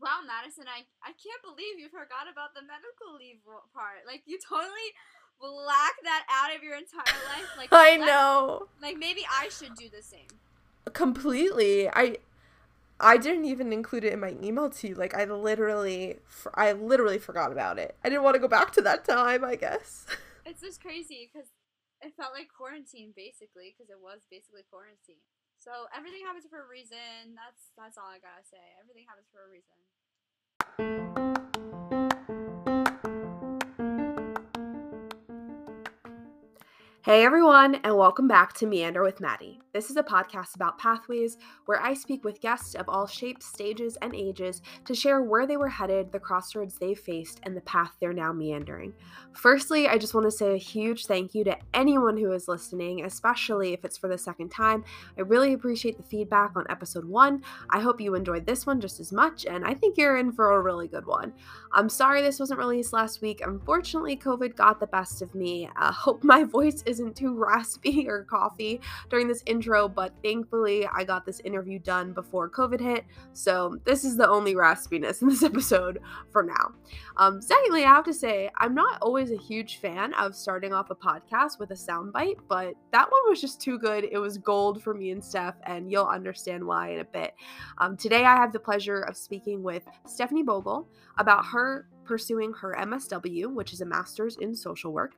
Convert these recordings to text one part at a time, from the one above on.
Wow, Madison, I, I can't believe you forgot about the medical leave part. Like, you totally blacked that out of your entire life. Like, I know. Like, maybe I should do the same. Completely. I I didn't even include it in my email to you. Like, I literally, I literally forgot about it. I didn't want to go back to that time. I guess. It's just crazy because it felt like quarantine, basically, because it was basically quarantine. So everything happens for a reason. That's that's all I gotta say. Everything happens for a reason. Hey everyone, and welcome back to Meander with Maddie. This is a podcast about pathways where I speak with guests of all shapes, stages, and ages to share where they were headed, the crossroads they faced, and the path they're now meandering. Firstly, I just want to say a huge thank you to anyone who is listening, especially if it's for the second time. I really appreciate the feedback on episode one. I hope you enjoyed this one just as much, and I think you're in for a really good one. I'm sorry this wasn't released last week. Unfortunately, COVID got the best of me. I uh, hope my voice is isn't too raspy or coffee during this intro, but thankfully I got this interview done before COVID hit, so this is the only raspiness in this episode for now. Um, secondly, I have to say, I'm not always a huge fan of starting off a podcast with a soundbite, but that one was just too good. It was gold for me and Steph, and you'll understand why in a bit. Um, today, I have the pleasure of speaking with Stephanie Boegle about her pursuing her MSW, which is a master's in social work.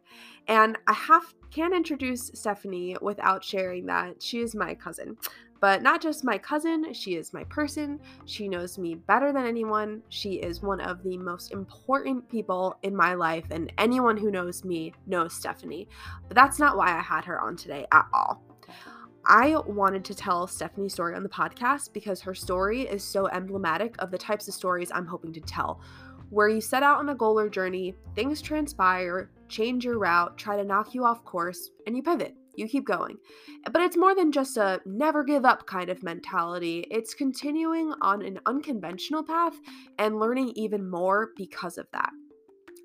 And I have can't introduce Stephanie without sharing that she is my cousin. But not just my cousin, she is my person. She knows me better than anyone. She is one of the most important people in my life, and anyone who knows me knows Stephanie. But that's not why I had her on today at all. I wanted to tell Stephanie's story on the podcast because her story is so emblematic of the types of stories I'm hoping to tell where you set out on a goal or journey, things transpire, change your route, try to knock you off course, and you pivot. You keep going. But it's more than just a never give up kind of mentality. It's continuing on an unconventional path and learning even more because of that.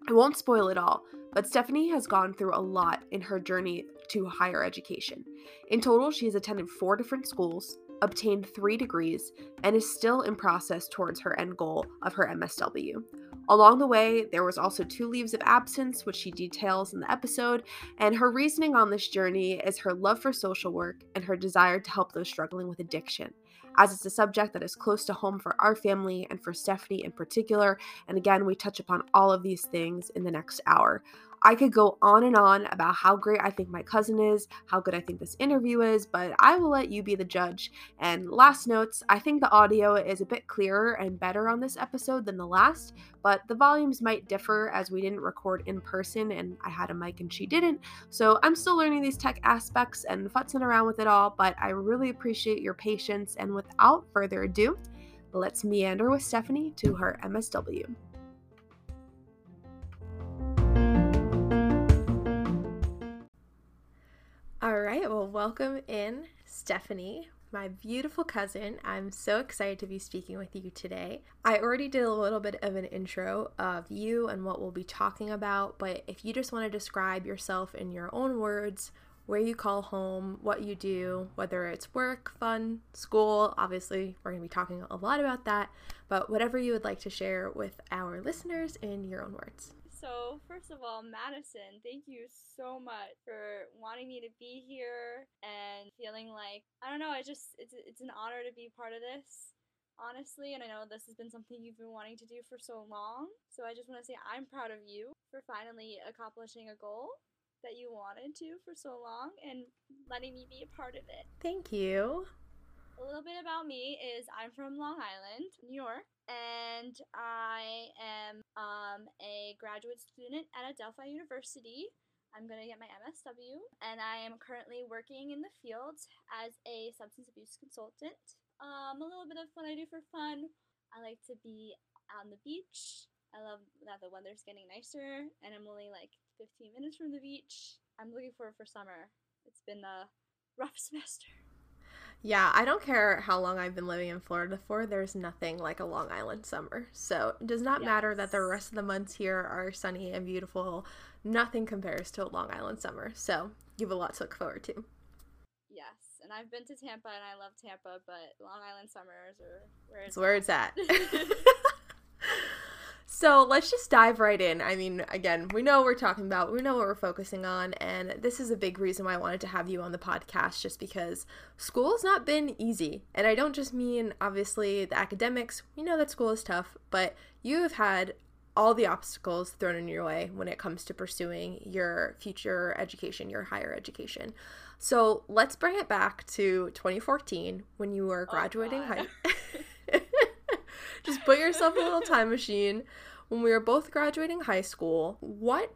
I won't spoil it all, but Stephanie has gone through a lot in her journey to higher education. In total, she has attended four different schools, obtained three degrees, and is still in process towards her end goal of her MSW. Along the way, there was also two leaves of absence, which she details in the episode, and her reasoning on this journey is her love for social work and her desire to help those struggling with addiction. As it's a subject that is close to home for our family and for Stephanie in particular, and again, we touch upon all of these things in the next hour. I could go on and on about how great I think my cousin is, how good I think this interview is, but I will let you be the judge. And last notes, I think the audio is a bit clearer and better on this episode than the last, but the volumes might differ as we didn't record in person and I had a mic and she didn't. So I'm still learning these tech aspects and futzing around with it all, but I really appreciate your patience. And without further ado, let's meander with Stephanie to her MSW. All right, well, welcome in Stephanie, my beautiful cousin. I'm so excited to be speaking with you today. I already did a little bit of an intro of you and what we'll be talking about, but if you just want to describe yourself in your own words, where you call home, what you do, whether it's work, fun, school, obviously, we're going to be talking a lot about that, but whatever you would like to share with our listeners in your own words. So, first of all, Madison, thank you so much for wanting me to be here and feeling like I don't know, I just it's it's an honor to be part of this. Honestly, and I know this has been something you've been wanting to do for so long. So I just want to say I'm proud of you for finally accomplishing a goal that you wanted to for so long and letting me be a part of it. Thank you. A little bit about me is I'm from Long Island, New York, and I am um, a graduate student at Adelphi University. I'm going to get my MSW, and I am currently working in the field as a substance abuse consultant. Um, a little bit of what I do for fun. I like to be on the beach. I love that the weather's getting nicer, and I'm only like 15 minutes from the beach. I'm looking forward for summer. It's been a rough semester. Yeah, I don't care how long I've been living in Florida for. There's nothing like a Long Island summer. So it does not yes. matter that the rest of the months here are sunny and beautiful. Nothing compares to a Long Island summer. So you have a lot to look forward to. Yes, and I've been to Tampa and I love Tampa, but Long Island summers are where it's, where it's at. So let's just dive right in. I mean, again, we know what we're talking about, we know what we're focusing on, and this is a big reason why I wanted to have you on the podcast, just because school has not been easy. And I don't just mean, obviously, the academics. We know that school is tough, but you have had all the obstacles thrown in your way when it comes to pursuing your future education, your higher education. So let's bring it back to 2014 when you were oh, graduating oh high. Just put yourself in a little time machine. When we were both graduating high school, what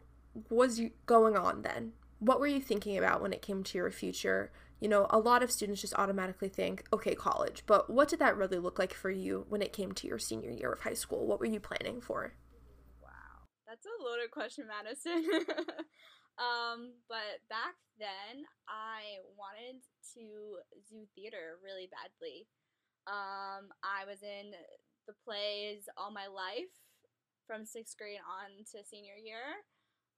was going on then? What were you thinking about when it came to your future? You know, a lot of students just automatically think, okay, college, but what did that really look like for you when it came to your senior year of high school? What were you planning for? Wow, that's a loaded question, Madison. um, but back then, I wanted to do theater really badly. Um, I was in the plays all my life from sixth grade on to senior year.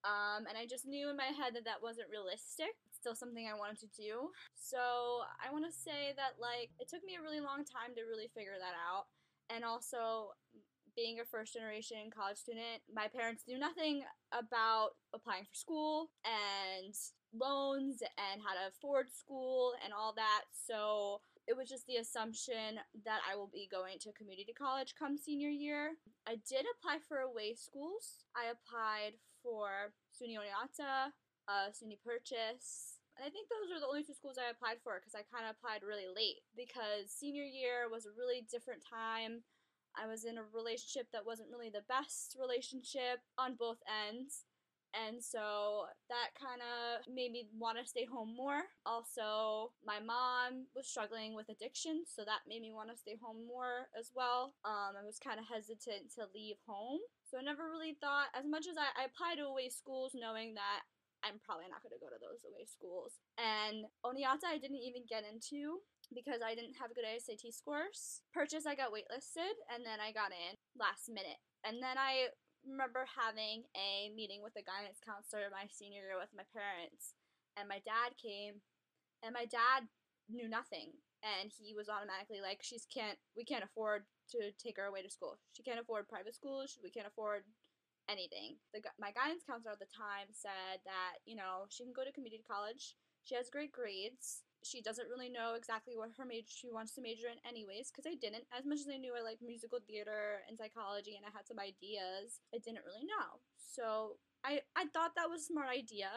Um, and I just knew in my head that that wasn't realistic. It's still something I wanted to do. So I want to say that, like, it took me a really long time to really figure that out. And also, being a first generation college student, my parents knew nothing about applying for school and loans and how to afford school and all that. So it was just the assumption that I will be going to community college come senior year. I did apply for away schools. I applied for SUNY Oneonta, uh, SUNY Purchase, and I think those are the only two schools I applied for because I kind of applied really late because senior year was a really different time. I was in a relationship that wasn't really the best relationship on both ends. And so that kind of made me want to stay home more. Also, my mom was struggling with addiction, so that made me want to stay home more as well. Um, I was kind of hesitant to leave home. So I never really thought, as much as I, I applied to away schools knowing that I'm probably not going to go to those away schools. And Oneonta I didn't even get into because I didn't have good SAT scores. Purchase I got waitlisted and then I got in last minute. And then I remember having a meeting with a guidance counselor my senior year with my parents, and my dad came, and my dad knew nothing, and he was automatically like, "She's can't, we can't afford to take her away to school. She can't afford private schools. We can't afford." anything. The, my guidance counselor at the time said that, you know, she can go to community college. She has great grades she doesn't really know exactly what her major she wants to major in anyways because i didn't. As much as i knew i like musical theater and psychology and i had some ideas i didn't really know. So i i thought that was a smart idea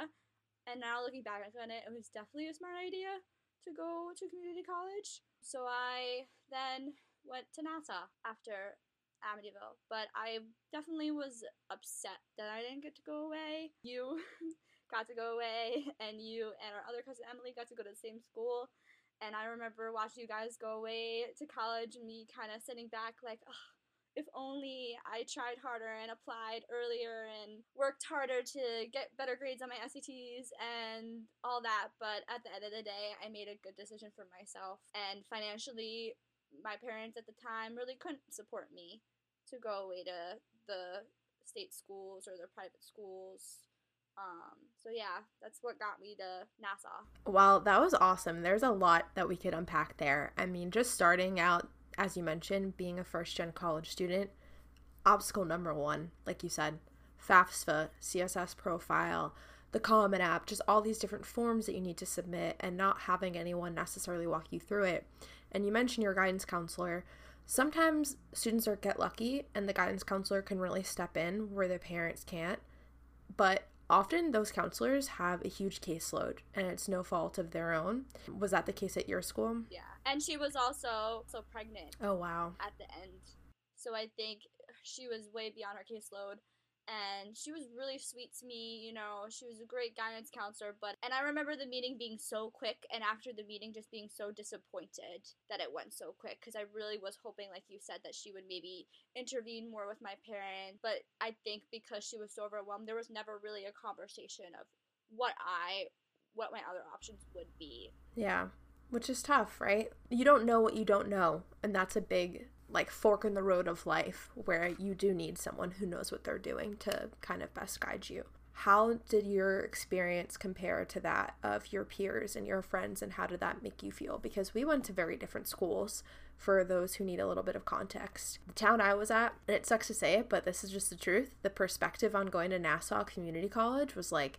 and now looking back on it it was definitely a smart idea to go to community college. So i then went to Nassau after amityville but i definitely was upset that i didn't get to go away. You got to go away, and you and our other cousin Emily got to go to the same school. And I remember watching you guys go away to college, and me kind of sitting back like, oh, if only I tried harder and applied earlier and worked harder to get better grades on my SATs and all that. But at the end of the day, I made a good decision for myself. And financially, my parents at the time really couldn't support me to go away to the state schools or the private schools um, so yeah, that's what got me to Nassau. Well, that was awesome. There's a lot that we could unpack there. I mean, just starting out, as you mentioned, being a first gen college student, obstacle number one, like you said, FAFSA, CSS profile, the Common App, just all these different forms that you need to submit and not having anyone necessarily walk you through it. And you mentioned your guidance counselor. Sometimes students are get lucky and the guidance counselor can really step in where the parents can't. But often those counselors have a huge caseload and it's no fault of their own. Was that the case at your school? Yeah. And she was also so pregnant. Oh wow. At the end. So I think she was way beyond her caseload and she was really sweet to me you know she was a great guidance counselor but and i remember the meeting being so quick and after the meeting just being so disappointed that it went so quick because i really was hoping like you said that she would maybe intervene more with my parents but i think because she was so overwhelmed there was never really a conversation of what i what my other options would be. Yeah which is tough right? You don't know what you don't know and that's a big like fork in the road of life where you do need someone who knows what they're doing to kind of best guide you. How did your experience compare to that of your peers and your friends, and how did that make you feel? Because we went to very different schools, for those who need a little bit of context. The town I was at, and it sucks to say it, but this is just the truth, the perspective on going to Nassau Community College was like,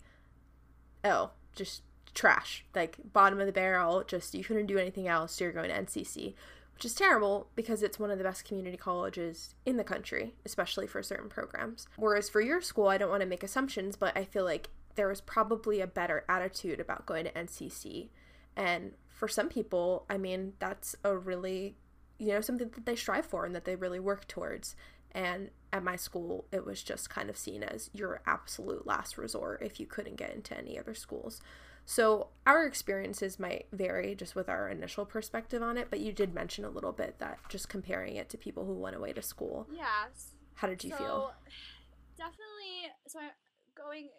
oh, just trash. Like, bottom of the barrel, just you couldn't do anything else, so you're going to NCC. Which is terrible because it's one of the best community colleges in the country, especially for certain programs. Whereas for your school, I don't want to make assumptions, but I feel like there was probably a better attitude about going to NCC. And for some people, I mean, that's a really you know, something that they strive for and that they really work towards. And at my school, it was just kind of seen as your absolute last resort if you couldn't get into any other schools. So our experiences might vary just with our initial perspective on it, but you did mention a little bit that just comparing it to people who went away to school. Yes. How did you so, feel? Definitely. So I'm going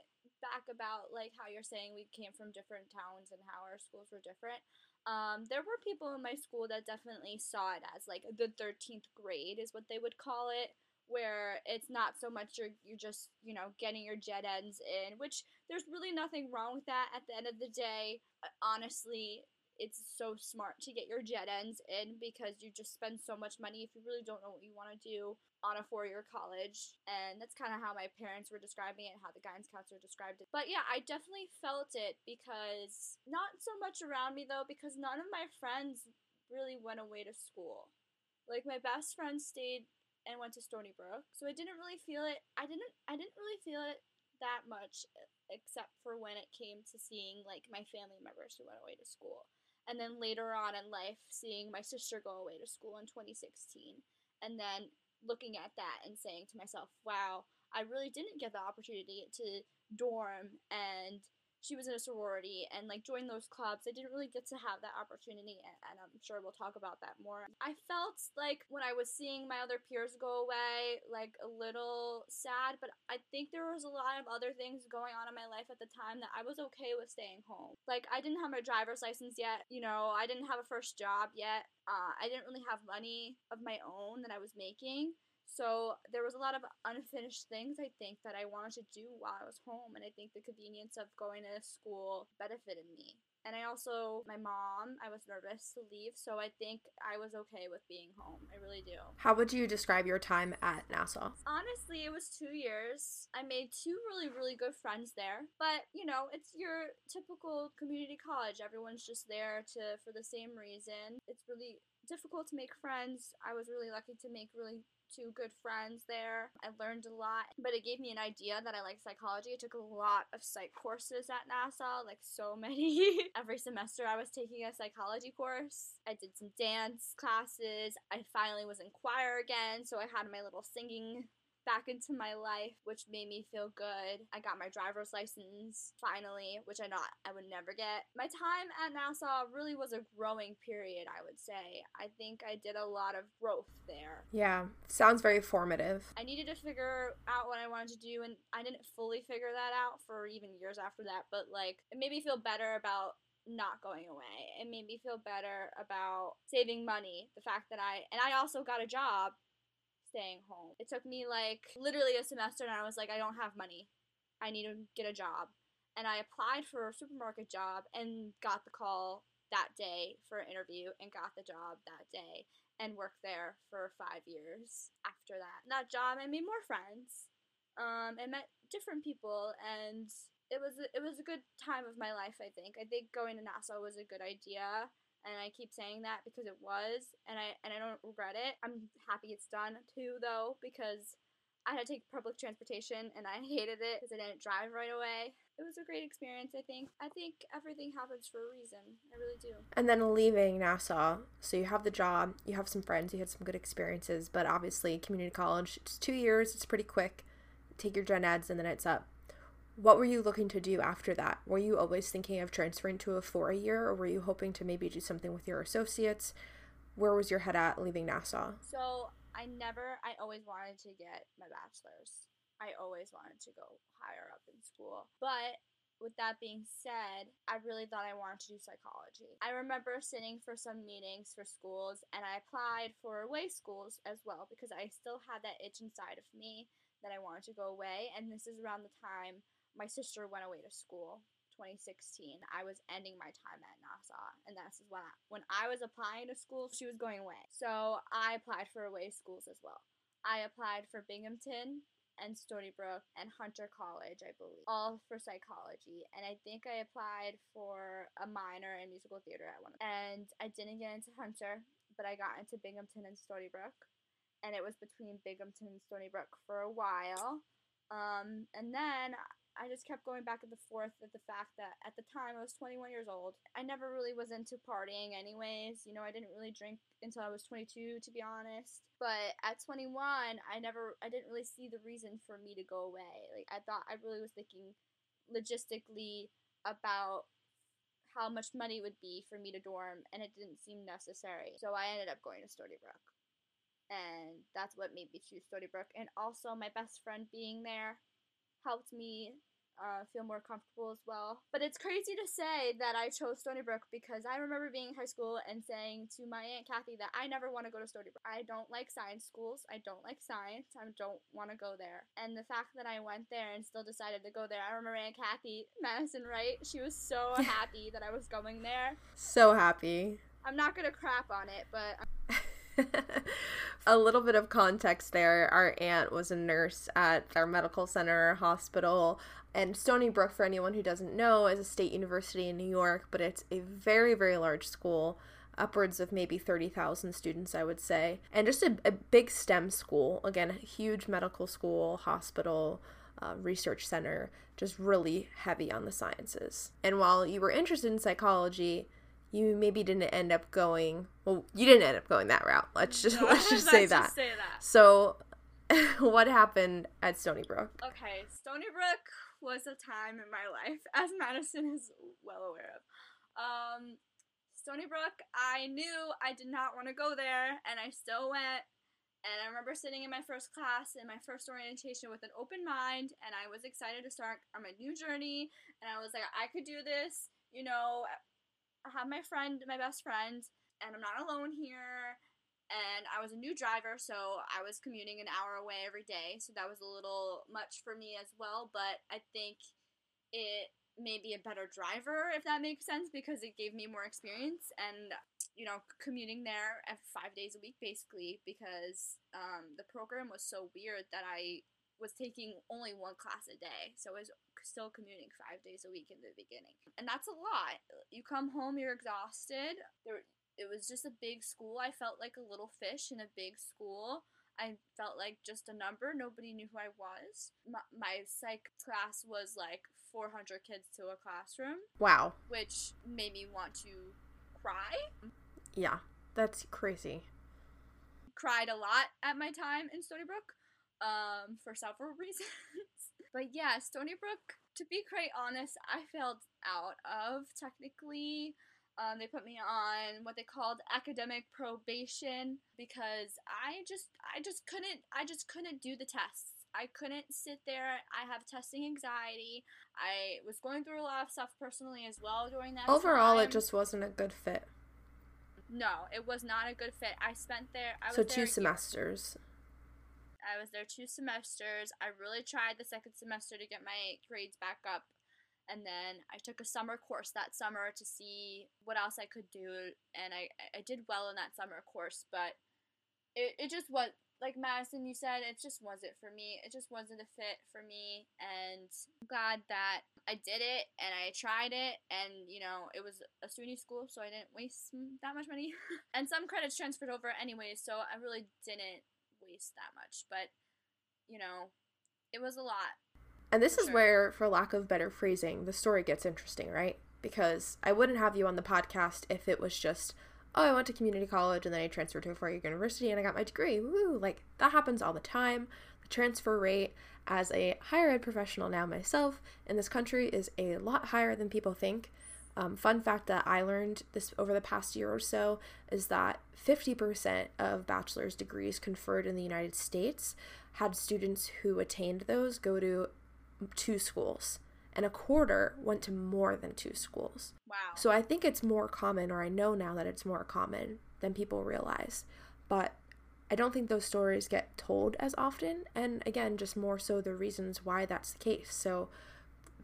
back about like how you're saying we came from different towns and how our schools were different. Um, there were people in my school that definitely saw it as like the 13th grade is what they would call it, where it's not so much you're, you're just, you know, getting your gen eds in, which there's really nothing wrong with that at the end of the day. Uh, honestly, it's so smart to get your gen eds in because you just spend so much money if you really don't know what you want to do on a four year college. And that's kind of how my parents were describing it, how the guidance counselor described it. But yeah, I definitely felt it because not so much around me though, because none of my friends really went away to school. Like my best friend stayed and went to Stony Brook. So I didn't really feel it. I didn't I didn't really feel it that much except for when it came to seeing like my family members who went away to school and then later on in life seeing my sister go away to school in 2016 and then looking at that and saying to myself wow i really didn't get the opportunity to dorm and she was in a sorority and like join those clubs. I didn't really get to have that opportunity, and, and, I'm sure we'll talk about that more. I felt like when I was seeing my other peers go away, like a little sad, but I think there was a lot of other things going on in my life at the time that I was okay with staying home. Like I didn't have my driver's license yet, you know, I didn't have a first job yet. Uh, I didn't really have money of my own that I was making. So there was a lot of unfinished things I think that I wanted to do while I was home, and I think the convenience of going to school benefited me. And I also, my mom, I was nervous to leave, so I think I was okay with being home. I really do. How would you describe your time at Nassau? Honestly, it was two years. I made two really, really good friends there. But, you know, it's your typical community college. Everyone's just there to for the same reason. It's really difficult to make friends. I was really lucky to make really two good friends there. I learned a lot, but it gave me an idea that I like psychology. I took a lot of psych courses at Nassau, like so many. Every semester I was taking a psychology course. I did some dance classes. I finally was in choir again, so I had my little singing back into my life, which made me feel good. I got my driver's license finally, which I not I would never get. My time at Nassau really was a growing period, I would say. I think I did a lot of growth there. Yeah, sounds very formative. I needed to figure out what I wanted to do and I didn't fully figure that out for even years after that, but like it made me feel better about not going away. It made me feel better about saving money. The fact that I and I also got a job staying home. It took me like literally a semester and I was like, I don't have money. I need to get a job. And I applied for a supermarket job and got the call that day for an interview and got the job that day and worked there for five years after that. That job, I made more friends um, and met different people and it was it was a good time of my life I think. I think going to Nassau was a good idea and I keep saying that because it was, and I and I don't regret it. I'm happy it's done too, though, because I had to take public transportation and I hated it because I didn't drive right away. It was a great experience, I think. I think everything happens for a reason. I really do. And then leaving Nassau, so you have the job, you have some friends, you had some good experiences, but obviously community college, it's two years, it's pretty quick. Take your gen eds and then it's up what were you looking to do after that? Were you always thinking of transferring to a four year, or were you hoping to maybe do something with your associates? Where was your head at leaving Nassau? So I never, I always wanted to get my bachelor's. I always wanted to go higher up in school. But with that being said, I really thought I wanted to do psychology. I remember sitting for some meetings for schools and I applied for away schools as well because I still had that itch inside of me that I wanted to go away. And this is around the time my sister went away to school 2016, I was ending my time at Nassau, and that's when I, when I was applying to school, she was going away. So I applied for away schools as well. I applied for Binghamton and Stony Brook and Hunter College, I believe, all for psychology. And I think I applied for a minor in musical theater at one. Of them. And I didn't get into Hunter, but I got into Binghamton and Stony Brook. And it was between Binghamton and Stony Brook for a while. Um, and then I just kept going back and forth with the fact that at the time I was 21 years old. I never really was into partying, anyways. You know, I didn't really drink until I was 22, to be honest. But at 21, I never, I didn't really see the reason for me to go away. Like, I thought, I really was thinking logistically about how much money would be for me to dorm, and it didn't seem necessary. So I ended up going to Stony Brook. And that's what made me choose Stony Brook. And also, my best friend being there helped me uh, feel more comfortable as well. But it's crazy to say that I chose Stony Brook because I remember being in high school and saying to my Aunt Kathy that I never want to go to Stony Brook. I don't like science schools. I don't like science. I don't want to go there. And the fact that I went there and still decided to go there, I remember Aunt Kathy, Madison Wright, she was so happy that I was going there. So happy. I'm not going to crap on it, but. a little bit of context there. Our aunt was a nurse at our medical center hospital. And Stony Brook, for anyone who doesn't know, is a state university in New York, but it's a very, very large school, upwards of maybe 30,000 students, I would say. And just a, a big STEM school. Again, huge medical school, hospital, uh, research center, just really heavy on the sciences. And while you were interested in psychology, you maybe didn't end up going well you didn't end up going that route let's just no, let's just, say, let's that. just say that so what happened at stony brook okay stony brook was a time in my life as madison is well aware of um, stony brook i knew i did not want to go there and i still went and I remember sitting in my first class in my first orientation with an open mind, and I was excited to start on my new journey. And I was like, I could do this. You know, I have my friend, my best friend, and I'm not alone here. And I was a new driver, so I was commuting an hour away every day, so that was a little much for me as well. But I think it made me a better driver, if that makes sense, because it gave me more experience and you know commuting there five days a week basically because um, the program was so weird that I was taking only one class a day, so it was still commuting five days a week in the beginning, and that's a lot. You come home, you're exhausted. There, it was just a big school. I felt like a little fish in a big school. I felt like just a number. Nobody knew who I was. My, my psych class was like 400 kids to a classroom. Wow. Which made me want to cry. Yeah, that's crazy. Cried a lot at my time in Stony Brook um, for several reasons. But yeah, Stony Brook, to be quite honest, I failed out of technically. Um, they put me on what they called academic probation because I just I just couldn't I just couldn't do the tests. I couldn't sit there. I have testing anxiety. I was going through a lot of stuff personally as well during that. Overall, time. it just wasn't a good fit. No, it was not a good fit. I spent there. I so two semesters. I was there two semesters. I really tried the second semester to get my grades back up. And then I took a summer course that summer to see what else I could do. And I, I did well in that summer course, but it, it just was, like Madison, you said, it just wasn't for me. It just wasn't a fit for me. And I'm glad that I did it and I tried it. And, you know, it was a SUNY school, so I didn't waste that much money. and some credits transferred over anyway, so I really didn't waste that much. But, you know, it was a lot. And this is sure. where, for lack of better phrasing, the story gets interesting, right? Because I wouldn't have you on the podcast if it was just, oh, I went to community college and then I transferred to a four year university and I got my degree. Woo! Like, that happens all the time. The transfer rate as a higher ed professional now myself in this country is a lot higher than people think. Um, fun fact that I learned this over the past year or so is that 50% of bachelor's degrees conferred in the United States had students who attained those go to two schools, and a quarter went to more than two schools. Wow. So I think it's more common, or I know now that it's more common than people realize. But I don't think those stories get told as often, and again, just more so the reasons why that's the case. So,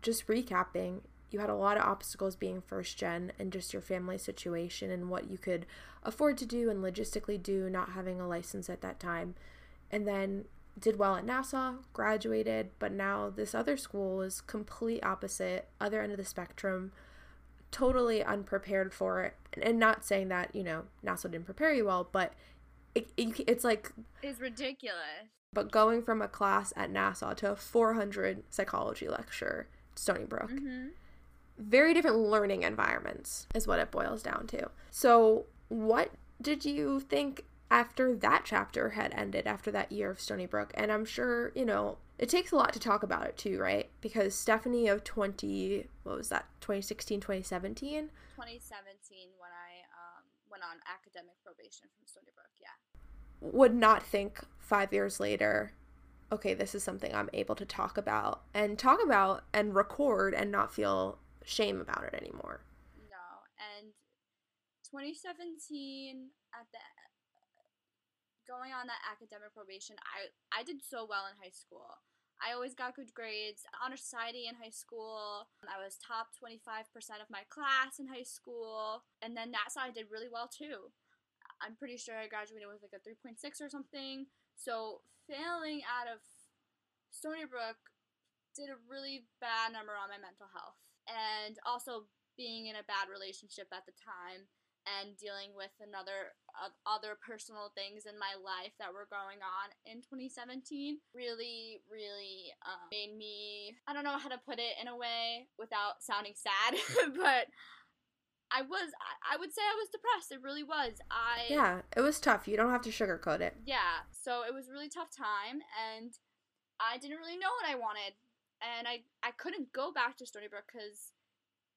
just recapping, you had a lot of obstacles being first gen and just your family situation and what you could afford to do and logistically do, not having a license at that time. And then did well at Nassau, graduated, but now this other school is complete opposite, other end of the spectrum, totally unprepared for it. And not saying that, you know, Nassau didn't prepare you well, but it, it it's like It's ridiculous. but going from a class at Nassau to a 400 psychology lecture Stony Brook, Mm-hmm. Very different learning environments is what it boils down to. So, what did you think after that chapter had ended after that year of Stony Brook? And I'm sure, you know, it takes a lot to talk about it too, right? Because Stephanie of 20, what was that, 2016, 2017? 2017 when I um, went on academic probation from Stony Brook. Yeah. would not think five years later, okay, this is something I'm able to talk about and talk about and record and not feel shame about it anymore. No, and 2017 at the going on that academic probation, I I did so well in high school. I always got good grades. Honor Society in high school. I was top 25% of my class in high school. And then Nassau, I did really well too. I'm pretty sure I graduated with like a 3.6 or something. So failing out of Stony Brook did a really bad number on my mental health. And also being in a bad relationship at the time and dealing with another uh, other personal things in my life that were going on in 2017 really really um, made me i don't know how to put it in a way without sounding sad but i was I, I would say i was depressed it really was i Yeah, it was tough. You don't have to sugarcoat it. yeah so it was a really tough time and i didn't really know what i wanted and i i couldn't go back to stony brook because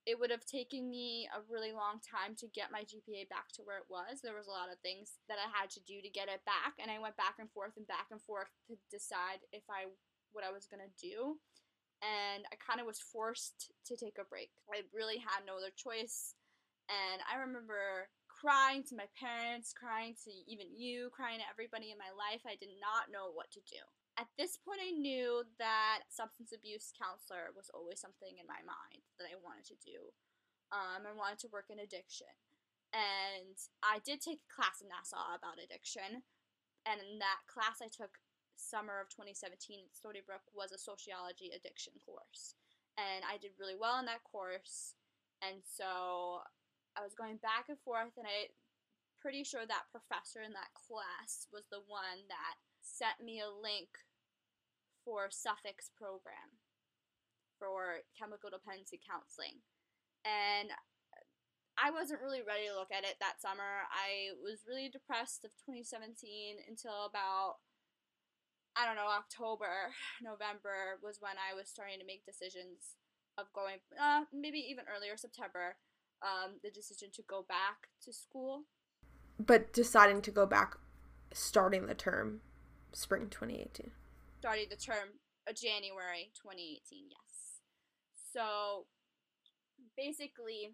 it would have taken me a really long time to get my gpa back to where it was there was a lot of things that i had to do to get it back and i went back and forth and back and forth to decide if i what i was to do and i kind of was forced to take a break i really had no other choice and i remember crying to my parents, crying to even you, crying to everybody in my life. I did not know what to do. At this point, I knew that substance abuse counselor was always something in my mind that I wanted to do. Um, I wanted to work in addiction. And I did take a class in Nassau about addiction. And in that class I took summer of 2017 at Stony Brook was a sociology addiction course. And I did really well in that course. And so I was going back and forth, and I pretty sure that professor in that class was the one that sent me a link for Suffolk's program for chemical dependency counseling. And I wasn't really ready to look at it that summer. I was really depressed of 2017 until about I don't know, October, November was when I was starting to make decisions of going uh, maybe even earlier September um, the decision to go back to school. But deciding to go back, starting the term, spring 2018. Started the term uh, January 2018, yes. So basically,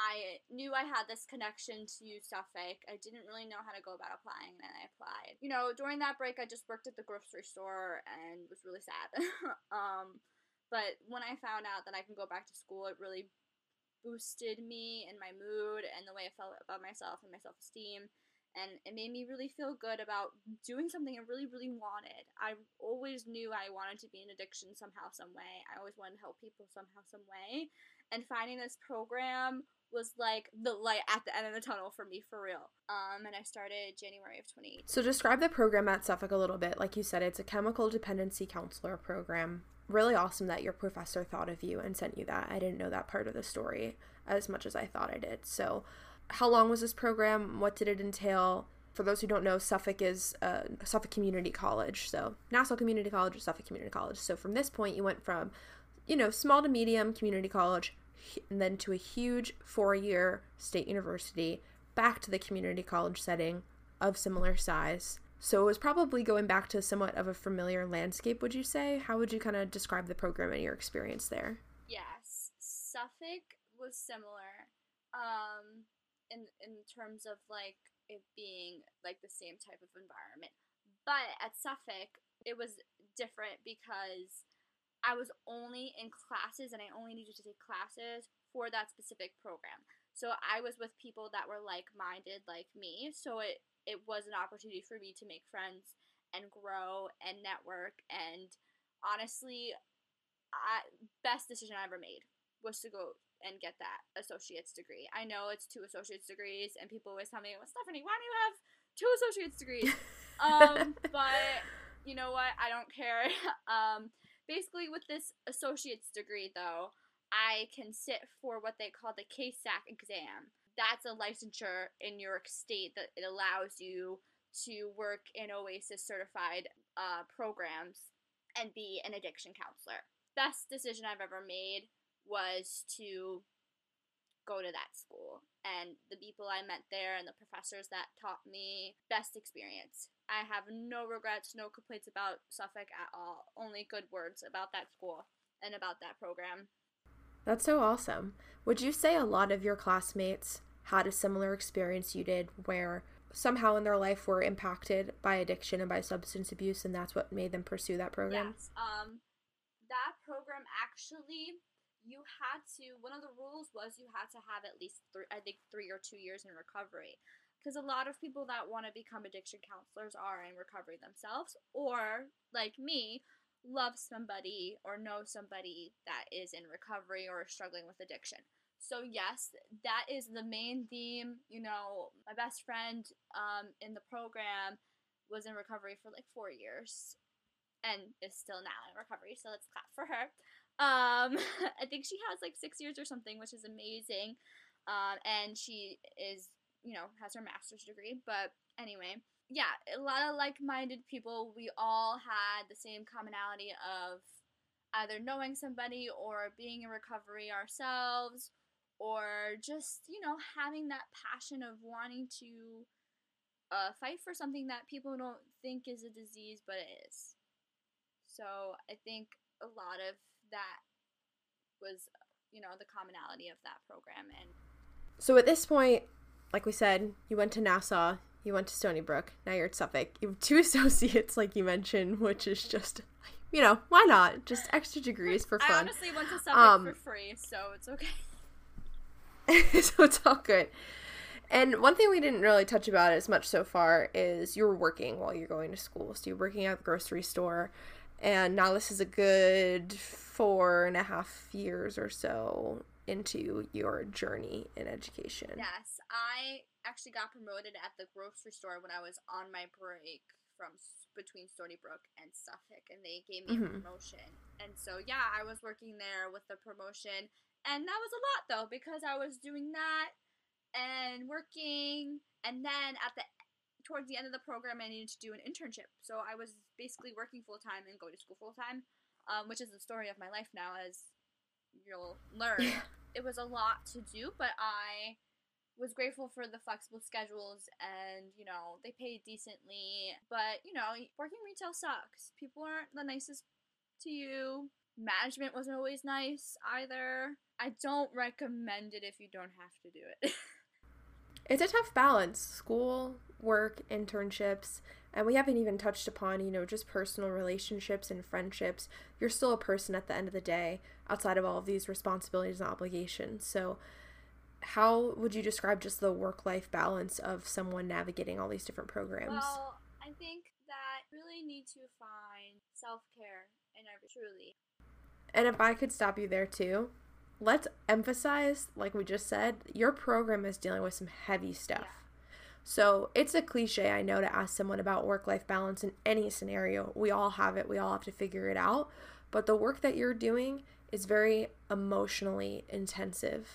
I knew I had this connection to Suffolk. I didn't really know how to go about applying, and I applied. You know, during that break, I just worked at the grocery store and was really sad. um, but when I found out that I can go back to school, it really boosted me and my mood and the way I felt about myself and my self esteem. And it made me really feel good about doing something I really, really wanted. I always knew I wanted to be in addiction somehow, some way. I always wanted to help people somehow, some way. And finding this program was like the light at the end of the tunnel for me, for real. Um, and I started January of 2018. So, describe the program at Suffolk a little bit. Like you said, it's a chemical dependency counselor program. Really awesome that your professor thought of you and sent you that. I didn't know that part of the story as much as I thought I did. So, how long was this program? What did it entail? For those who don't know, Suffolk is uh, Suffolk Community College. So, Nassau Community College or Suffolk Community College. So, from this point, you went from, you know, small to medium community college and then to a huge four year state university, back to the community college setting of similar size. So it was probably going back to somewhat of a familiar landscape, would you say? How would you kind of describe the program and your experience there? Yes, Suffolk was similar um, in, in terms of like it being like the same type of environment. But at Suffolk, it was different because I was only in classes and I only needed to take classes for that specific program. So I was with people that were like-minded like me, so it it was an opportunity for me to make friends and grow and network and honestly I best decision I ever made was to go and get that associate's degree. I know it's two associate's degrees and people always tell me, "Well, Stephanie, why do you have two associate's degrees?" um, but you know what? I don't care. Um, basically with this associate's degree though, I can sit for what they call the CASAC exam. That's a licensure in New York State that it allows you to work in OASAS certified uh, programs and be an addiction counselor. Best decision I've ever made was to go to that school and the people I met there and the professors that taught me best experience. I have no regrets, no complaints about Suffolk at all. Only good words about that school and about that program. That's so awesome. Would you say a lot of your classmates had a similar experience you did where somehow in their life were impacted by addiction and by substance abuse and that's what made them pursue that program? Yes. Um that program actually you had to one of the rules was you had to have at least three I think 3 or 2 years in recovery because a lot of people that want to become addiction counselors are in recovery themselves or like me love somebody or know somebody that is in recovery or struggling with addiction. So yes, that is the main theme. You know, my best friend um, in the program was in recovery for like four years, and is still now in recovery. So let's clap for her. Um, I think she has like six years or something, which is amazing. Um, and she is, you know, has her master's degree. But anyway, yeah, a lot of like-minded people. We all had the same commonality of either knowing somebody or being in recovery ourselves or just, you know, having that passion of wanting to uh, fight for something that people don't think is a disease, but it is. So I think a lot of that was, you know, the commonality of that program. And so at this point, like we said, you went to Nassau, you went to Stony Brook. Now you're at Suffolk. You have two associates, like you mentioned, which is just, you know, why not? Just extra degrees for fun. I honestly went to Suffolk um, for free, so it's okay. so it's all good. And one thing we didn't really touch about as much so far is you're working while you're going to school. So you're working at the grocery store, and now this is a good four and a half years or so into your journey in education. Yes, I actually got promoted at the grocery store when I was on my break from between Stony Brook and Suffolk, and they gave me mm-hmm. a promotion. And so, yeah, I was working there with the promotion, and that was a lot though because I was doing that and working, and then at the towards the end of the program, I needed to do an internship. So I was basically working full time and going to school full time, um, which is the story of my life now, as you'll learn. It was a lot to do, but I was grateful for the flexible schedules and you know they paid decently. But you know working retail sucks. People aren't the nicest to you. Management wasn't always nice either. I don't recommend it if you don't have to do it. It's a tough balance. School work internships and we haven't even touched upon you know just personal relationships and friendships you're still a person at the end of the day outside of all of these responsibilities and obligations so how would you describe just the work life balance of someone navigating all these different programs? Well, I think that really need to find self care and every truly. And if I could stop you there too, let's emphasize, like we just said, your program is dealing with some heavy stuff. Yeah. So it's a cliche, I know, to ask someone about work life balance in any scenario. We all have it, we all have to figure it out. But the work that you're doing is very emotionally intensive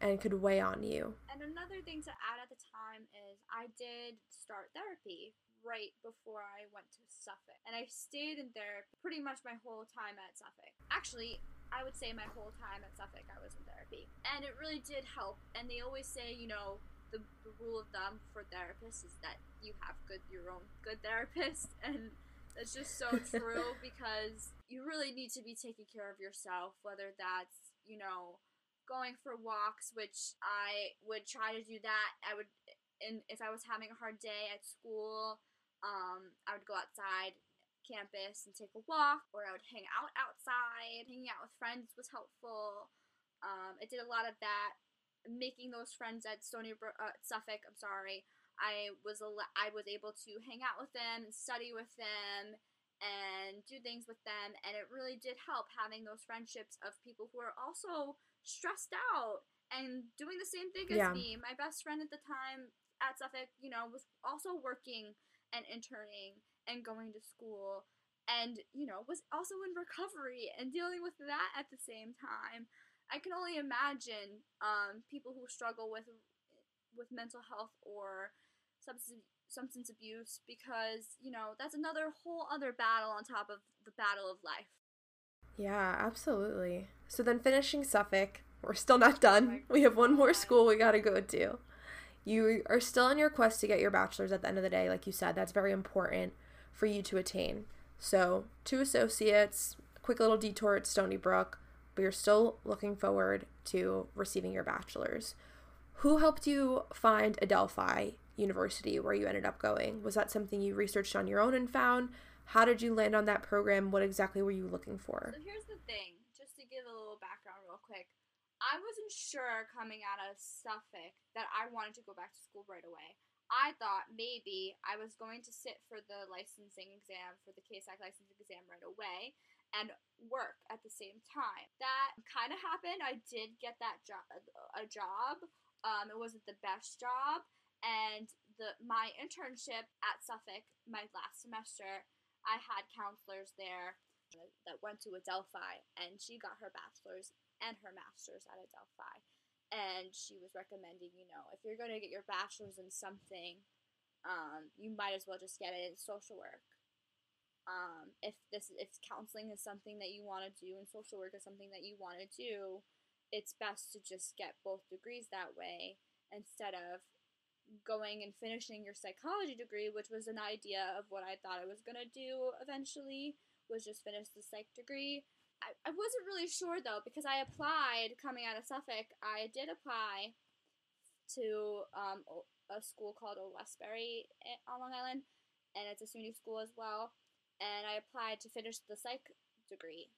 and could weigh on you. And another thing to add at the time is I did start therapy right before I went to Suffolk. And I stayed in therapy pretty much my whole time at Suffolk. Actually, I would say my whole time at Suffolk I was in therapy. And it really did help. And they always say, you know, the, the rule of thumb for therapists is that you have good your own good therapist and that's just so true because you really need to be taking care of yourself, whether that's, you know, going for walks, which I would try to do that. I would, and if I was having a hard day at school, um, I would go outside campus and take a walk, or I would hang out outside. Hanging out with friends was helpful. Um, I did a lot of that. Making those friends at Stony Brook, uh, Suffolk. I'm sorry. I was I was able to hang out with them and study with them and do things with them, and it really did help having those friendships of people who are also stressed out and doing the same thing as me. My best friend at the time at Suffolk, you know, was also working and interning and going to school and, you know, was also in recovery and dealing with that at the same time. I can only imagine um, people who struggle with with mental health or substance substance abuse because, you know, that's another whole other battle on top of the battle of life. Yeah, absolutely. So then finishing Suffolk, we're still not done. We have one more school we gotta go to. You are still on your quest to get your bachelor's at the end of the day, like you said. That's very important for you to attain. So, two associates, quick little detour at Stony Brook, but you're still looking forward to receiving your bachelor's. Who helped you find Adelphi University where you ended up going? Was that something you researched on your own and found? How did you land on that program? What exactly were you looking for? So here's the thing, just to give a little background real quick. I wasn't sure coming out of Suffolk that I wanted to go back to school right away. I thought maybe I was going to sit for the licensing exam, for the CASAC licensing exam right away, and work at the same time. That kind of happened. I did get that job, a job. Um, it wasn't the best job, and the my internship at Suffolk, my last semester, I had counselors there that went to Adelphi, and she got her bachelor's and her master's at Adelphi. And she was recommending, you know, if you're going to get your bachelor's in something, um, you might as well just get it in social work. Um, if this if counseling is something that you want to do and social work is something that you want to do, it's best to just get both degrees that way instead of going and finishing your psychology degree, which was an idea of what I thought I was gonna do eventually, was just finish the psych degree. I, I wasn't really sure though because I applied coming out of Suffolk. I did apply to um, a school called Westbury on Long Island, and it's a SUNY school as well. And I applied to finish the psych degree.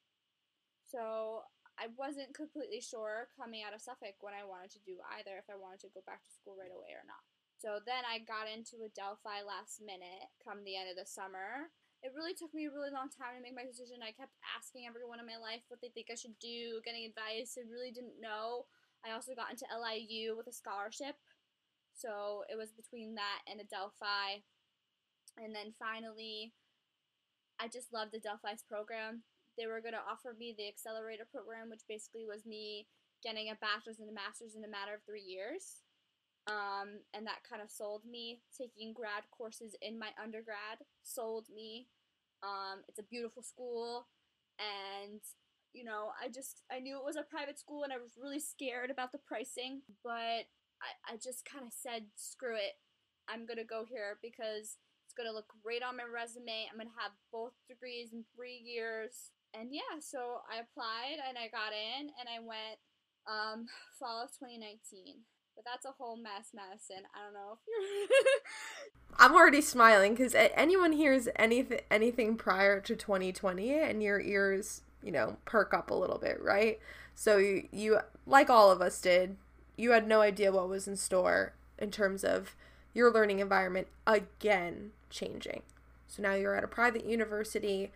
So I wasn't completely sure coming out of Suffolk when I wanted to do either, if I wanted to go back to school right away or not. So then I got into Adelphi last minute come the end of the summer. It really took me a really long time to make my decision. I kept asking everyone in my life what they think I should do, getting advice. I really didn't know. I also got into LIU with a scholarship. So it was between that and Adelphi. And then finally, I just loved Adelphi's program. They were going to offer me the accelerator program, which basically was me getting a bachelor's and a master's in a matter of three years. Um, and that kind of sold me. Taking grad courses in my undergrad sold me. Um, it's a beautiful school, and you know, I just I knew it was a private school, and I was really scared about the pricing, but I, I just kind of said, screw it, I'm gonna go here because it's gonna look great on my resume. I'm gonna have both degrees in three years, and yeah, so I applied and I got in, and I went um, fall of 2019. But that's a whole mess, Madison. I don't know if you're. I'm already smiling because anyone hears anything anything prior to 2020 and your ears, you know, perk up a little bit, right? So you, you like all of us did, you had no idea what was in store in terms of your learning environment again changing. So now you're at a private university,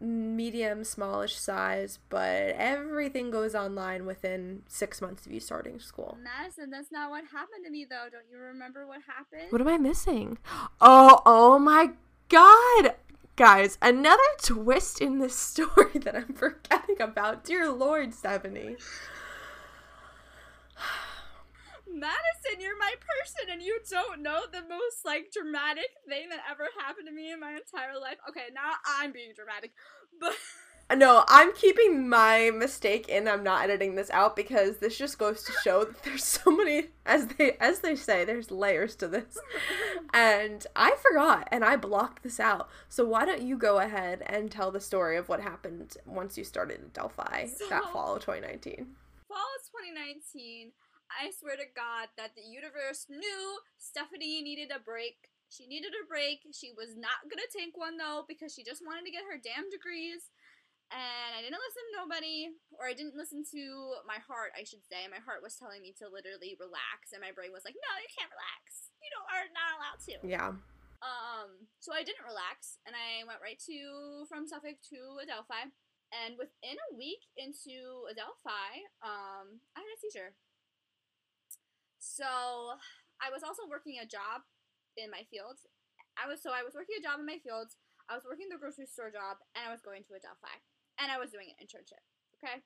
medium, smallish size, but everything goes online within six months of you starting school. Madison, that's not what happened to me, though. Don't you remember what happened? What am I missing? Oh, oh my god. Guys, another twist in this story that I'm forgetting about. Dear Lord, Stephanie. Madison, you're my person, and you don't know the most like dramatic thing that ever happened to me in my entire life. Okay, now I'm being dramatic, but No, I'm keeping my mistake in. I'm not editing this out because this just goes to show that there's so many as they as they say, there's layers to this. And I forgot and I blocked this out. So why don't you go ahead and tell the story of what happened once you started at Adelphi that fall of 2019? fall of 2019, I swear to God that the universe knew Stephanie needed a break She needed a break. She was not gonna take one though because she just wanted to get her damn degrees. And I didn't listen to nobody, or I didn't listen to my heart, I should say. My heart was telling me to literally relax, and my brain was like, "No, you can't relax. You don't are not allowed to." Yeah. Um, so I didn't relax, and I went right to from Suffolk to Adelphi. And within a week into Adelphi, um, I had a seizure. So I was also working a job in my field. I was so I was working a job in my fields. I was working the grocery store job, and I was going to Adelphi, and I was doing an internship. Okay,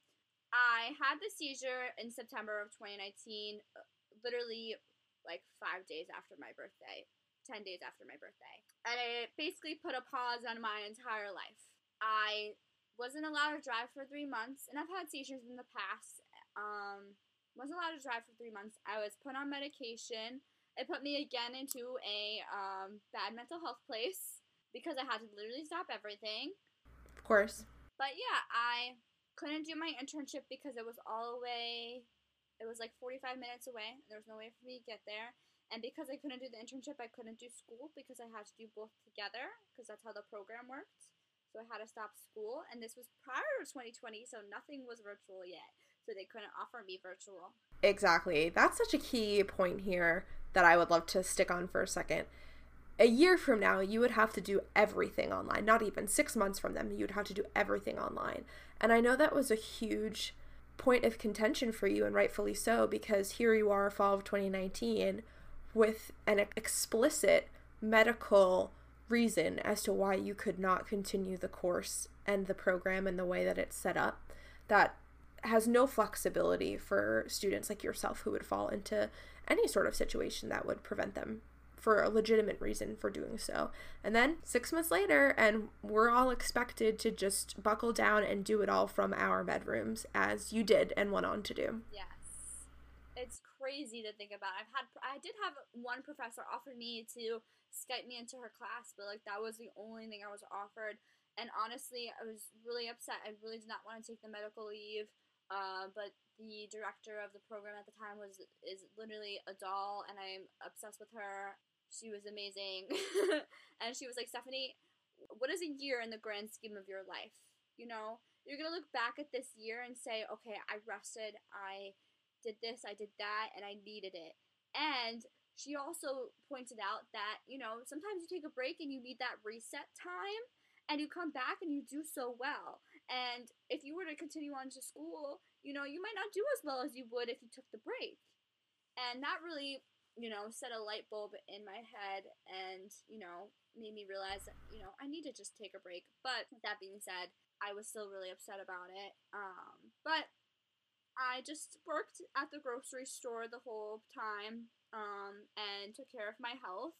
I had the seizure in September of 2019, uh, literally like five days after my birthday, ten days after my birthday, and it basically put a pause on my entire life. I wasn't allowed to drive for three months, and I've had seizures in the past. Um, wasn't allowed to drive for three months. I was put on medication. It put me again into a um, bad mental health place because I had to literally stop everything. Of course. But yeah, I couldn't do my internship because it was all the way, it was like 45 minutes away. There was no way for me to get there. And because I couldn't do the internship, I couldn't do school because I had to do both together because that's how the program worked. So I had to stop school. And this was prior to 2020, so nothing was virtual yet so they couldn't offer me virtual. Exactly. That's such a key point here that I would love to stick on for a second. A year from now, you would have to do everything online. Not even six months from them, you'd have to do everything online. And I know that was a huge point of contention for you, and rightfully so, because here you are, fall of 2019, with an explicit medical reason as to why you could not continue the course and the program and the way that it's set up. That has no flexibility for students like yourself who would fall into any sort of situation that would prevent them for a legitimate reason for doing so. And then six months later, and we're all expected to just buckle down and do it all from our bedrooms as you did and went on to do. Yes. It's crazy to think about. I've had I did have one professor offer me to Skype me into her class, but like that was the only thing I was offered. And honestly, I was really upset. I really did not want to take the medical leave. Uh, but the director of the program at the time was is literally a doll, and I'm obsessed with her. She was amazing, and she was like, Stephanie, what is a year in the grand scheme of your life? You know, you're gonna look back at this year and say, okay, I rested, I did this, I did that, and I needed it. And she also pointed out that you know sometimes you take a break and you need that reset time and you come back and you do so well. And if you were to continue on to school, you know, you might not do as well as you would if you took the break. And that really, you know, set a light bulb in my head and, you know, made me realize that, you know, I need to just take a break. But that being said, I was still really upset about it. Um, but I just worked at the grocery store the whole time um, and took care of my health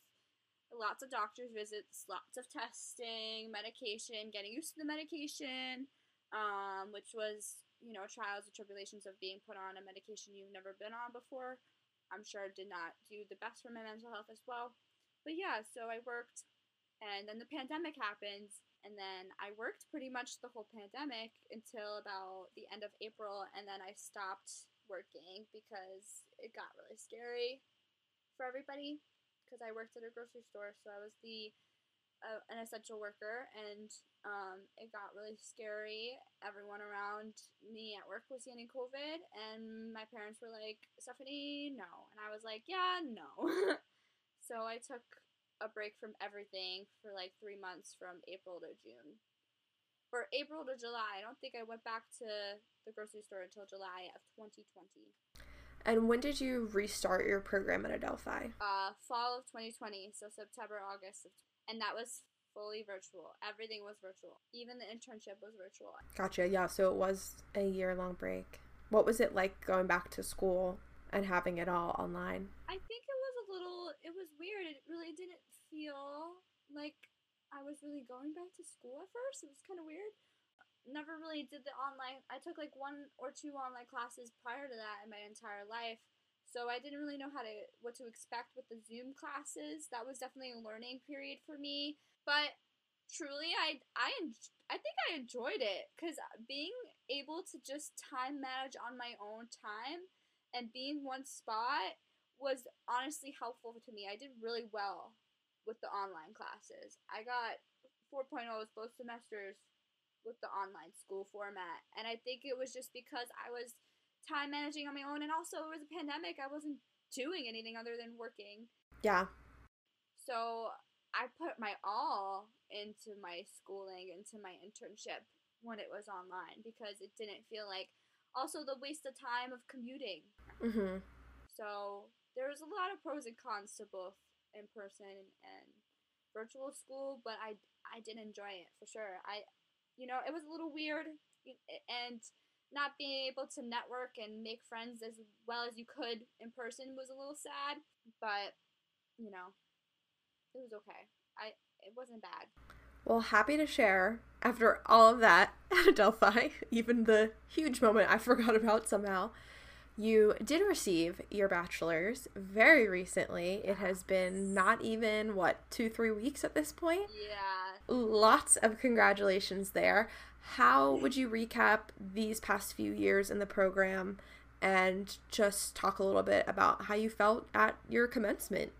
lots of doctor's visits, lots of testing, medication, getting used to the medication, um, which was, you know, trials and tribulations of being put on a medication you've never been on before. I'm sure did not do the best for my mental health as well. But yeah, so I worked, and then the pandemic happened, and then I worked pretty much the whole pandemic until about the end of April, and then I stopped working because it got really scary for everybody because I worked at a grocery store, so I was the uh, an essential worker, and um, it got really scary. Everyone around me at work was getting COVID, and my parents were like, "Stephanie, no," and I was like, "Yeah, no." so I took a break from everything for like three months, from April to June. For April to July, I don't think I went back to the grocery store until July of 2020. And when did you restart your program at Adelphi? Uh, fall of 2020, so September, August, and that was fully virtual. Everything was virtual. Even the internship was virtual. Gotcha. Yeah, so it was a year long break. What was it like going back to school and having it all online? I think it was a little, it was weird. It really didn't feel like I was really going back to school at first. It was kind of weird never really did the online. I took like one or two online classes prior to that in my entire life. So I didn't really know how to what to expect with the Zoom classes. That was definitely a learning period for me. But truly I I I think I enjoyed it cuz being able to just time manage on my own time and being one spot was honestly helpful to me. I did really well with the online classes. I got 4.0s both semesters with the online school format. And I think it was just because I was time managing on my own and also it was a pandemic. I wasn't doing anything other than working. Yeah. So I put my all into my schooling, into my internship when it was online because it didn't feel like also the waste of time of commuting. Mhm. So there was a lot of pros and cons to both in person and virtual school, but I I did enjoy it for sure. I you know, it was a little weird and not being able to network and make friends as well as you could in person was a little sad, but you know, it was okay. I it wasn't bad. Well, happy to share after all of that at Adelphi, even the huge moment I forgot about somehow. You did receive your bachelor's very recently. It has been not even, what, two, three weeks at this point? Yeah. Lots of congratulations there. How would you recap these past few years in the program and just talk a little bit about how you felt at your commencement?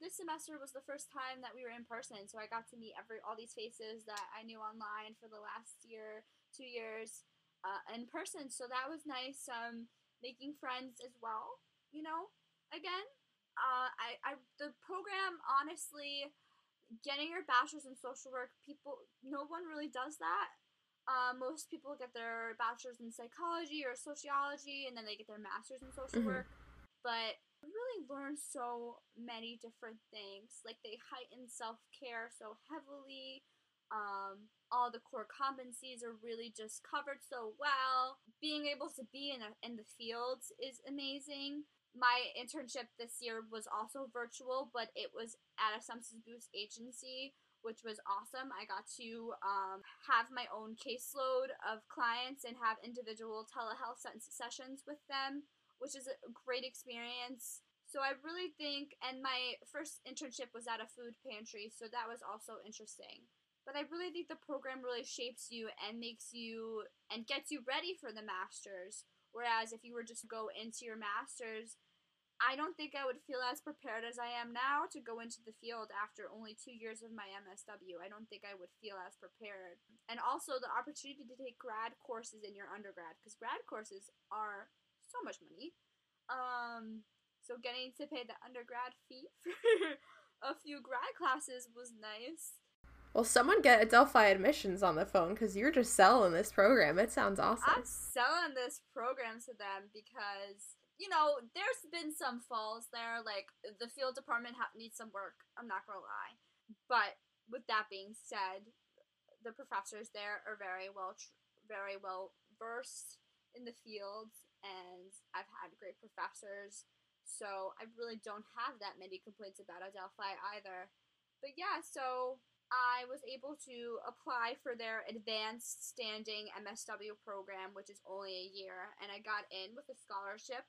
This semester was the first time that we were in person, so I got to meet every all these faces that I knew online for the last year, two years, uh, in person. So that was nice. Um, making friends as well. You know, again, uh, I, I the program honestly, getting your bachelor's in social work, people, no one really does that. Uh, most people get their bachelor's in psychology or sociology, and then they get their master's in social mm-hmm. work. But I really learn so many different things. Like they heighten self care so heavily. Um, all the core competencies are really just covered so well. Being able to be in, a, in the fields is amazing. My internship this year was also virtual, but it was at a substance abuse agency, which was awesome. I got to um, have my own caseload of clients and have individual telehealth sessions with them, which is a great experience. So I really think, and my first internship was at a food pantry, so that was also interesting. But I really think the program really shapes you and makes you and gets you ready for the masters. Whereas if you were just to go into your masters, I don't think I would feel as prepared as I am now to go into the field after only two years of my MSW. I don't think I would feel as prepared. And also the opportunity to take grad courses in your undergrad, because grad courses are so much money. Um, so getting to pay the undergrad fee for a few grad classes was nice. Well, someone get Adelphi admissions on the phone because you're just selling this program. It sounds awesome. I'm selling this program to them because you know there's been some falls there. Like the field department ha- needs some work. I'm not gonna lie, but with that being said, the professors there are very well, tr- very well versed in the fields, and I've had great professors. So I really don't have that many complaints about Adelphi either. But yeah, so I was able to apply for their advanced standing MSW program, which is only a year, and I got in with a scholarship.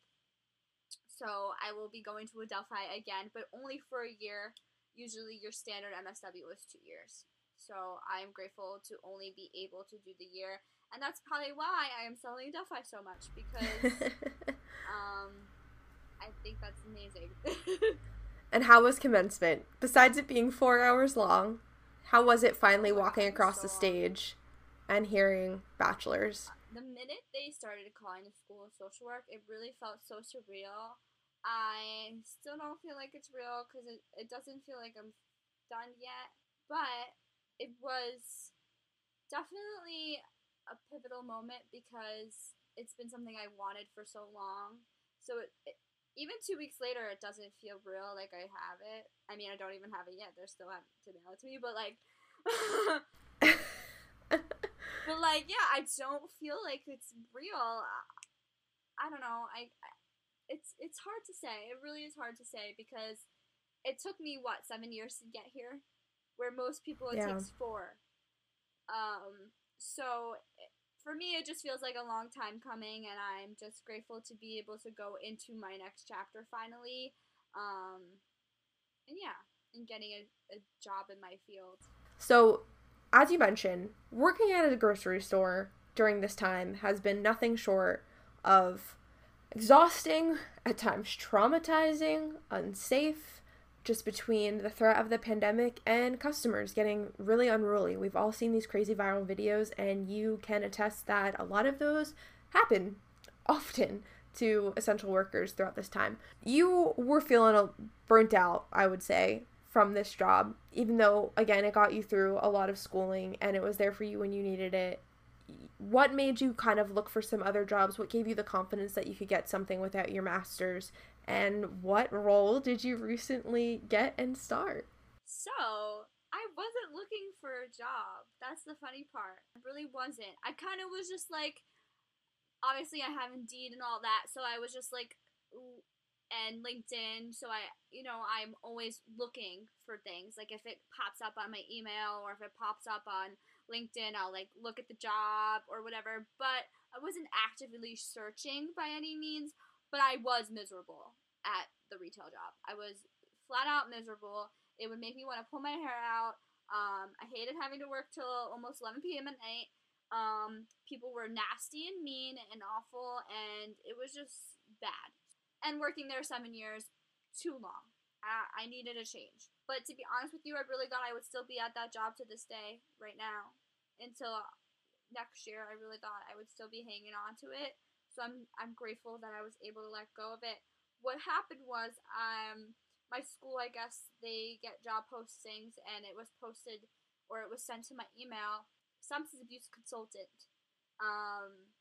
So I will be going to Adelphi again, but only for a year. Usually your standard MSW is two years. So I am grateful to only be able to do the year. And that's probably why I am selling Adelphi so much because um, I think that's amazing. and how was commencement? Besides it being four hours long, how was it finally walking across the stage and hearing bachelors? The minute they started calling the school social work, it really felt so surreal. I still don't feel like it's real because it, it doesn't feel like I'm done yet, but it was definitely a pivotal moment because it's been something I wanted for so long. So it, it, even two weeks later, it doesn't feel real like I have it. I mean, I don't even have it yet. They're still having to mail it to me, but like, but like, yeah, I don't feel like it's real. I don't know. I, it's it's hard to say. It really is hard to say because it took me what seven years to get here, where most people it yeah. takes four. Um. So for me, it just feels like a long time coming, and I'm just grateful to be able to go into my next chapter finally. Um, and yeah, and getting a, a job in my field. So, as you mentioned, working at a grocery store during this time has been nothing short of exhausting, at times traumatizing, unsafe, just between the threat of the pandemic and customers getting really unruly. We've all seen these crazy viral videos, and you can attest that a lot of those happen often to essential workers throughout this time. You were feeling burnt out, I would say, from this job, even though, again, it got you through a lot of schooling and it was there for you when you needed it. What made you kind of look for some other jobs? What gave you the confidence that you could get something without your master's? And what role did you recently get and start? So, I wasn't looking for a job. That's the funny part. I really wasn't. I kind of was just like, obviously, I have Indeed and all that, so I was just like, and LinkedIn. So I, you know, I'm always looking for things. Like if it pops up on my email or if it pops up on LinkedIn, I'll like look at the job or whatever. But I wasn't actively searching by any means but I was miserable at the retail job. I was flat out miserable. It would make me want to pull my hair out. Um, I hated having to work till almost 11 p.m. at night. Um, people were nasty and mean and awful, and it was just bad. And working there seven years, too long. I, I needed a change. But to be honest with you, I really thought I would still be at that job to this day, right now, until next year. I really thought I would still be hanging on to it. So I'm I'm grateful that I was able to let go of it. What happened was um my school I guess they get job postings and it was posted or it was sent to my email substance abuse consultant um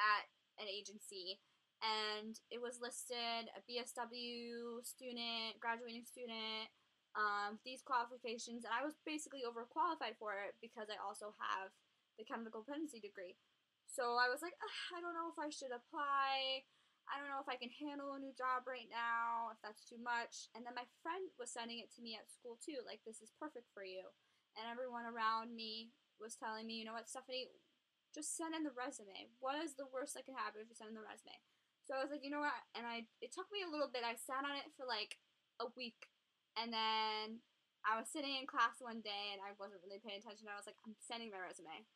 at an agency and it was listed a BSW student, graduating student, um, these qualifications, and I was basically overqualified for it because I also have the chemical dependency degree. So I was like, I don't know if I should apply. I don't know if I can handle a new job right now, if that's too much. And then my friend was sending it to me at school too, like, this is perfect for you. And everyone around me was telling me, you know what, Stephanie, just send in the resume. What is the worst that can happen if you send in the resume? So I was like, you know what? And I, it took me a little bit. I sat on it for like a week. And then I was sitting in class one day and I wasn't really paying attention. I was like, I'm sending my resume.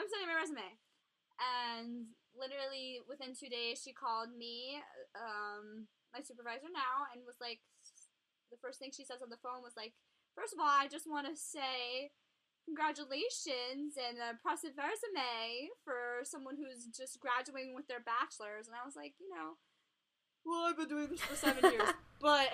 I'm sending my resume and literally within two days she called me um, my supervisor now and was like the first thing she says on the phone was like first of all i just want to say congratulations and a impressive resume for someone who's just graduating with their bachelor's and i was like you know well i've been doing this for seven years but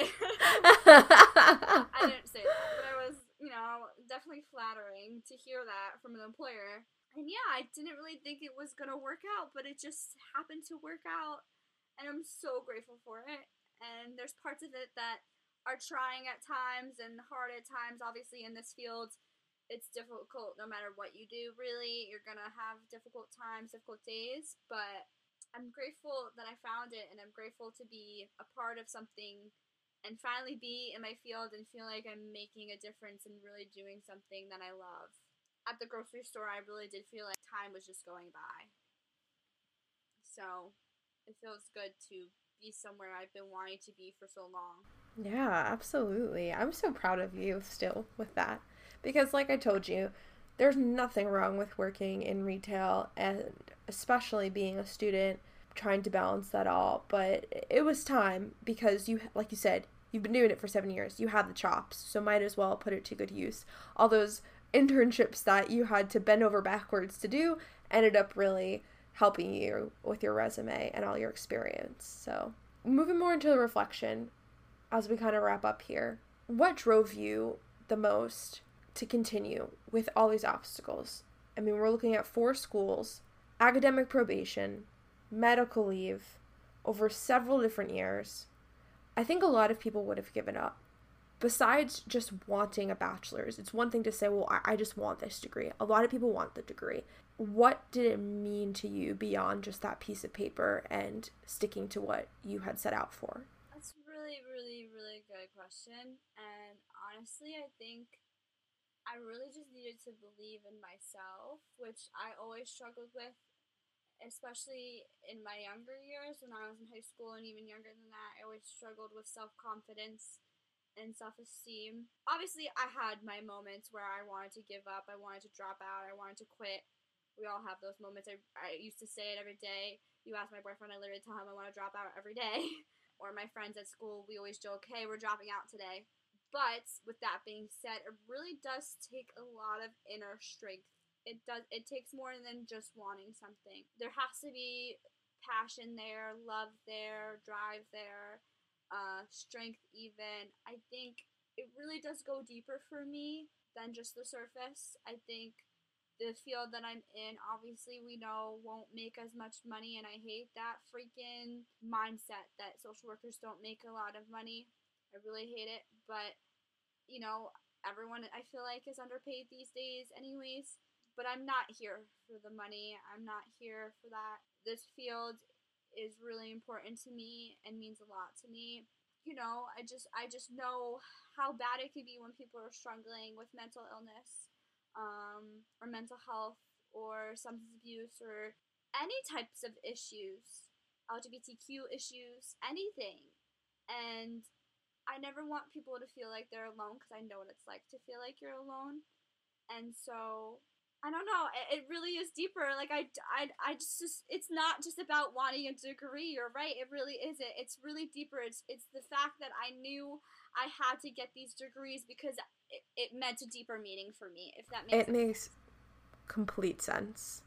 i didn't say that but i was you know definitely flattering to hear that from an employer and yeah, I didn't really think it was gonna work out, but it just happened to work out, and I'm so grateful for it. And there's parts of it that are trying at times and hard at times. Obviously, in this field, it's difficult no matter what you do, really. You're gonna have difficult times, difficult days, but I'm grateful that I found it, and I'm grateful to be a part of something and finally be in my field and feel like I'm making a difference and really doing something that I love at the grocery store, I really did feel like time was just going by. So it feels good to be somewhere I've been wanting to be for so long. Yeah, absolutely. I'm so proud of you still with that. Because, like I told you, there's nothing wrong with working in retail and especially being a student trying to balance that all. But it was time because you, like you said, you've been doing it for seven years. You have the chops, so might as well put it to good use. All those internships that you had to bend over backwards to do ended up really helping you with your resume and all your experience. So, moving more into the reflection as we kind of wrap up here, what drove you the most to continue with all these obstacles? I mean, we're looking at four schools, academic probation, medical leave over several different years. I think a lot of people would have given up besides just wanting a bachelor's, it's one thing to say, well, I, I just want this degree. A lot of people want the degree. What did it mean to you beyond just that piece of paper and sticking to what you had set out for? That's really, really, really good question. And honestly, I think I really just needed to believe in myself, which I always struggled with, especially in my younger years when I was in high school and even younger than that. I always struggled with self confidence and self esteem. Obviously, I had my moments where I wanted to give up, I wanted to drop out, I wanted to quit. We all have those moments. I, I used to say it every day. You ask my boyfriend, I literally tell him I want to drop out every day. or my friends at school, we always joke, hey, we're dropping out today. But with that being said, it really does take a lot of inner strength. It does it takes more than just wanting something. There has to be passion there, love there, drive there, uh, strength even. I think it really does go deeper for me than just the surface. I think the field that I'm in, obviously, we know won't make as much money, and I hate that freaking mindset that social workers don't make a lot of money. I really hate it. But, you know, everyone I feel like is underpaid these days, anyways. But I'm not here for the money. I'm not here for that. This field is really important to me and means a lot to me. You know, I just I just know how bad it could be when people are struggling with mental illness, um, or mental health, or substance abuse, or any types of issues, LGBTQ issues, anything. And I never want people to feel like they're alone because I know what it's like to feel like you're alone. And so I don't know. It, it really is deeper. Like I, I, I just, it's not just about wanting a degree. You're right. It really isn't. It's really deeper. It's, it's the fact that I knew I had to get these degrees because it, it meant a deeper meaning for me. If that makes it sense. makes complete sense.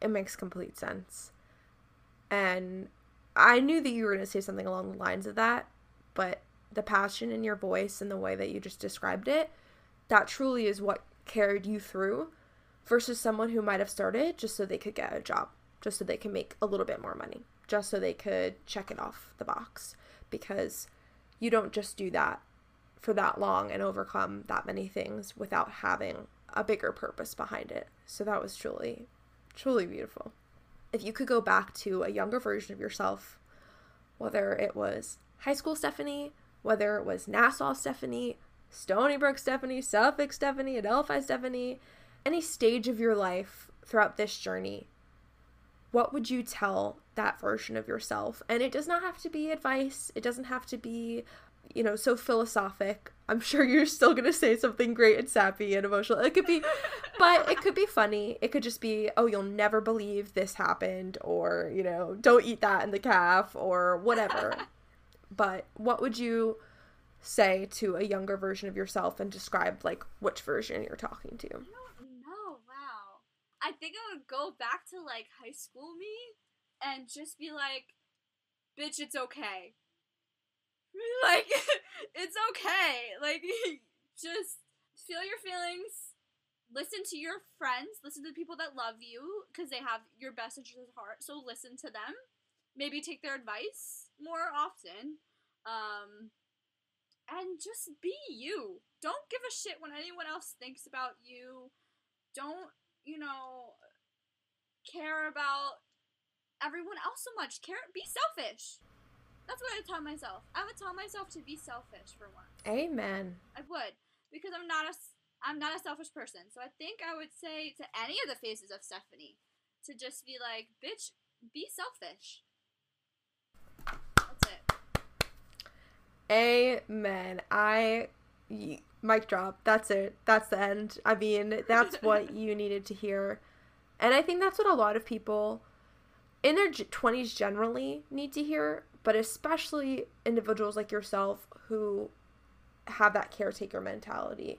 It makes complete sense. And I knew that you were going to say something along the lines of that, but the passion in your voice and the way that you just described it, that truly is what carried you through versus someone who might have started just so they could get a job, just so they can make a little bit more money, just so they could check it off the box. Because you don't just do that for that long and overcome that many things without having a bigger purpose behind it. So that was truly, truly beautiful. If you could go back to a younger version of yourself, whether it was high school Stephanie, whether it was Nassau Stephanie, Stony Brook Stephanie, Suffolk Stephanie, Adelphi Stephanie, any stage of your life throughout this journey, what would you tell that version of yourself? And it does not have to be advice, it doesn't have to be, you know, so philosophic. I'm sure you're still going to say something great and sappy and emotional. It could be, but it could be funny. It could just be, oh, you'll never believe this happened, or, you know, don't eat that in the calf, or whatever. but what would you say to a younger version of yourself and describe, like, which version you're talking to? No, wow. I think I would go back to like high school me and just be like, bitch, it's okay. Like, it's okay. Like, just feel your feelings. Listen to your friends. Listen to the people that love you because they have your best interest at heart. So listen to them. Maybe take their advice more often. Um, and just be you. Don't give a shit when anyone else thinks about you. Don't you know, care about everyone else so much. Care, be selfish. That's what I tell myself. I would tell myself to be selfish for once. Amen. I would because I'm not a I'm not a selfish person. So I think I would say to any of the faces of Stephanie to just be like, bitch, be selfish. That's it. Amen. I mic drop. That's it. That's the end. I mean, that's what you needed to hear. And I think that's what a lot of people in their 20s generally need to hear, but especially individuals like yourself who have that caretaker mentality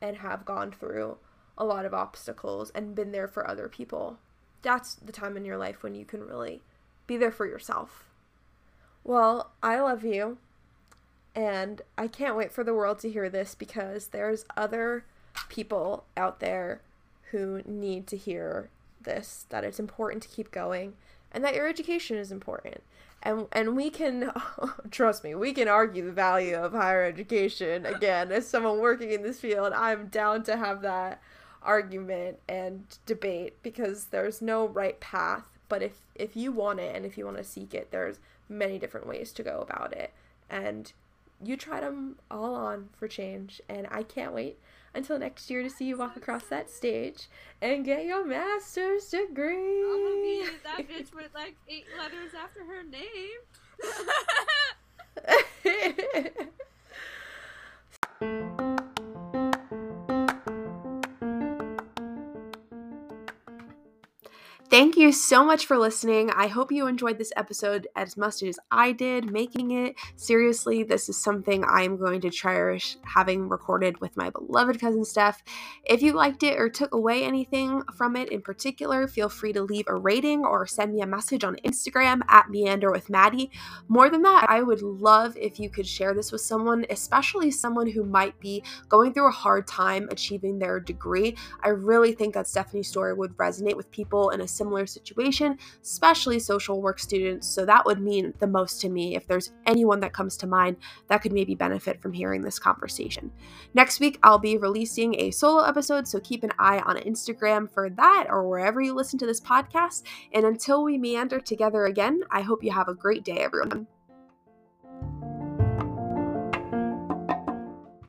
and have gone through a lot of obstacles and been there for other people. That's the time in your life when you can really be there for yourself. Well, I love you. And I can't wait for the world to hear this because there's other people out there who need to hear this that it's important to keep going and that your education is important. And and we can trust me, we can argue the value of higher education again as someone working in this field. I'm down to have that argument and debate because there's no right path, but if if you want it and if you want to seek it, there's many different ways to go about it. And you tried them all on for change, and I can't wait until next year to see you walk across that stage and get your master's degree. I'm gonna be that bitch with like eight letters after her name. Thank you so much for listening. I hope you enjoyed this episode as much as I did making it. Seriously, this is something I'm going to cherish having recorded with my beloved cousin Steph. If you liked it or took away anything from it in particular, feel free to leave a rating or send me a message on Instagram at meander with Maddie. More than that, I would love if you could share this with someone, especially someone who might be going through a hard time achieving their degree. I really think that Stephanie's story would resonate with people in a similar situation, especially social work students. So that would mean the most to me if there's anyone that comes to mind that could maybe benefit from hearing this conversation. Next week, I'll be releasing a solo episode, so keep an eye on Instagram for that or wherever you listen to this podcast. And until we meander together again, I hope you have a great day, everyone.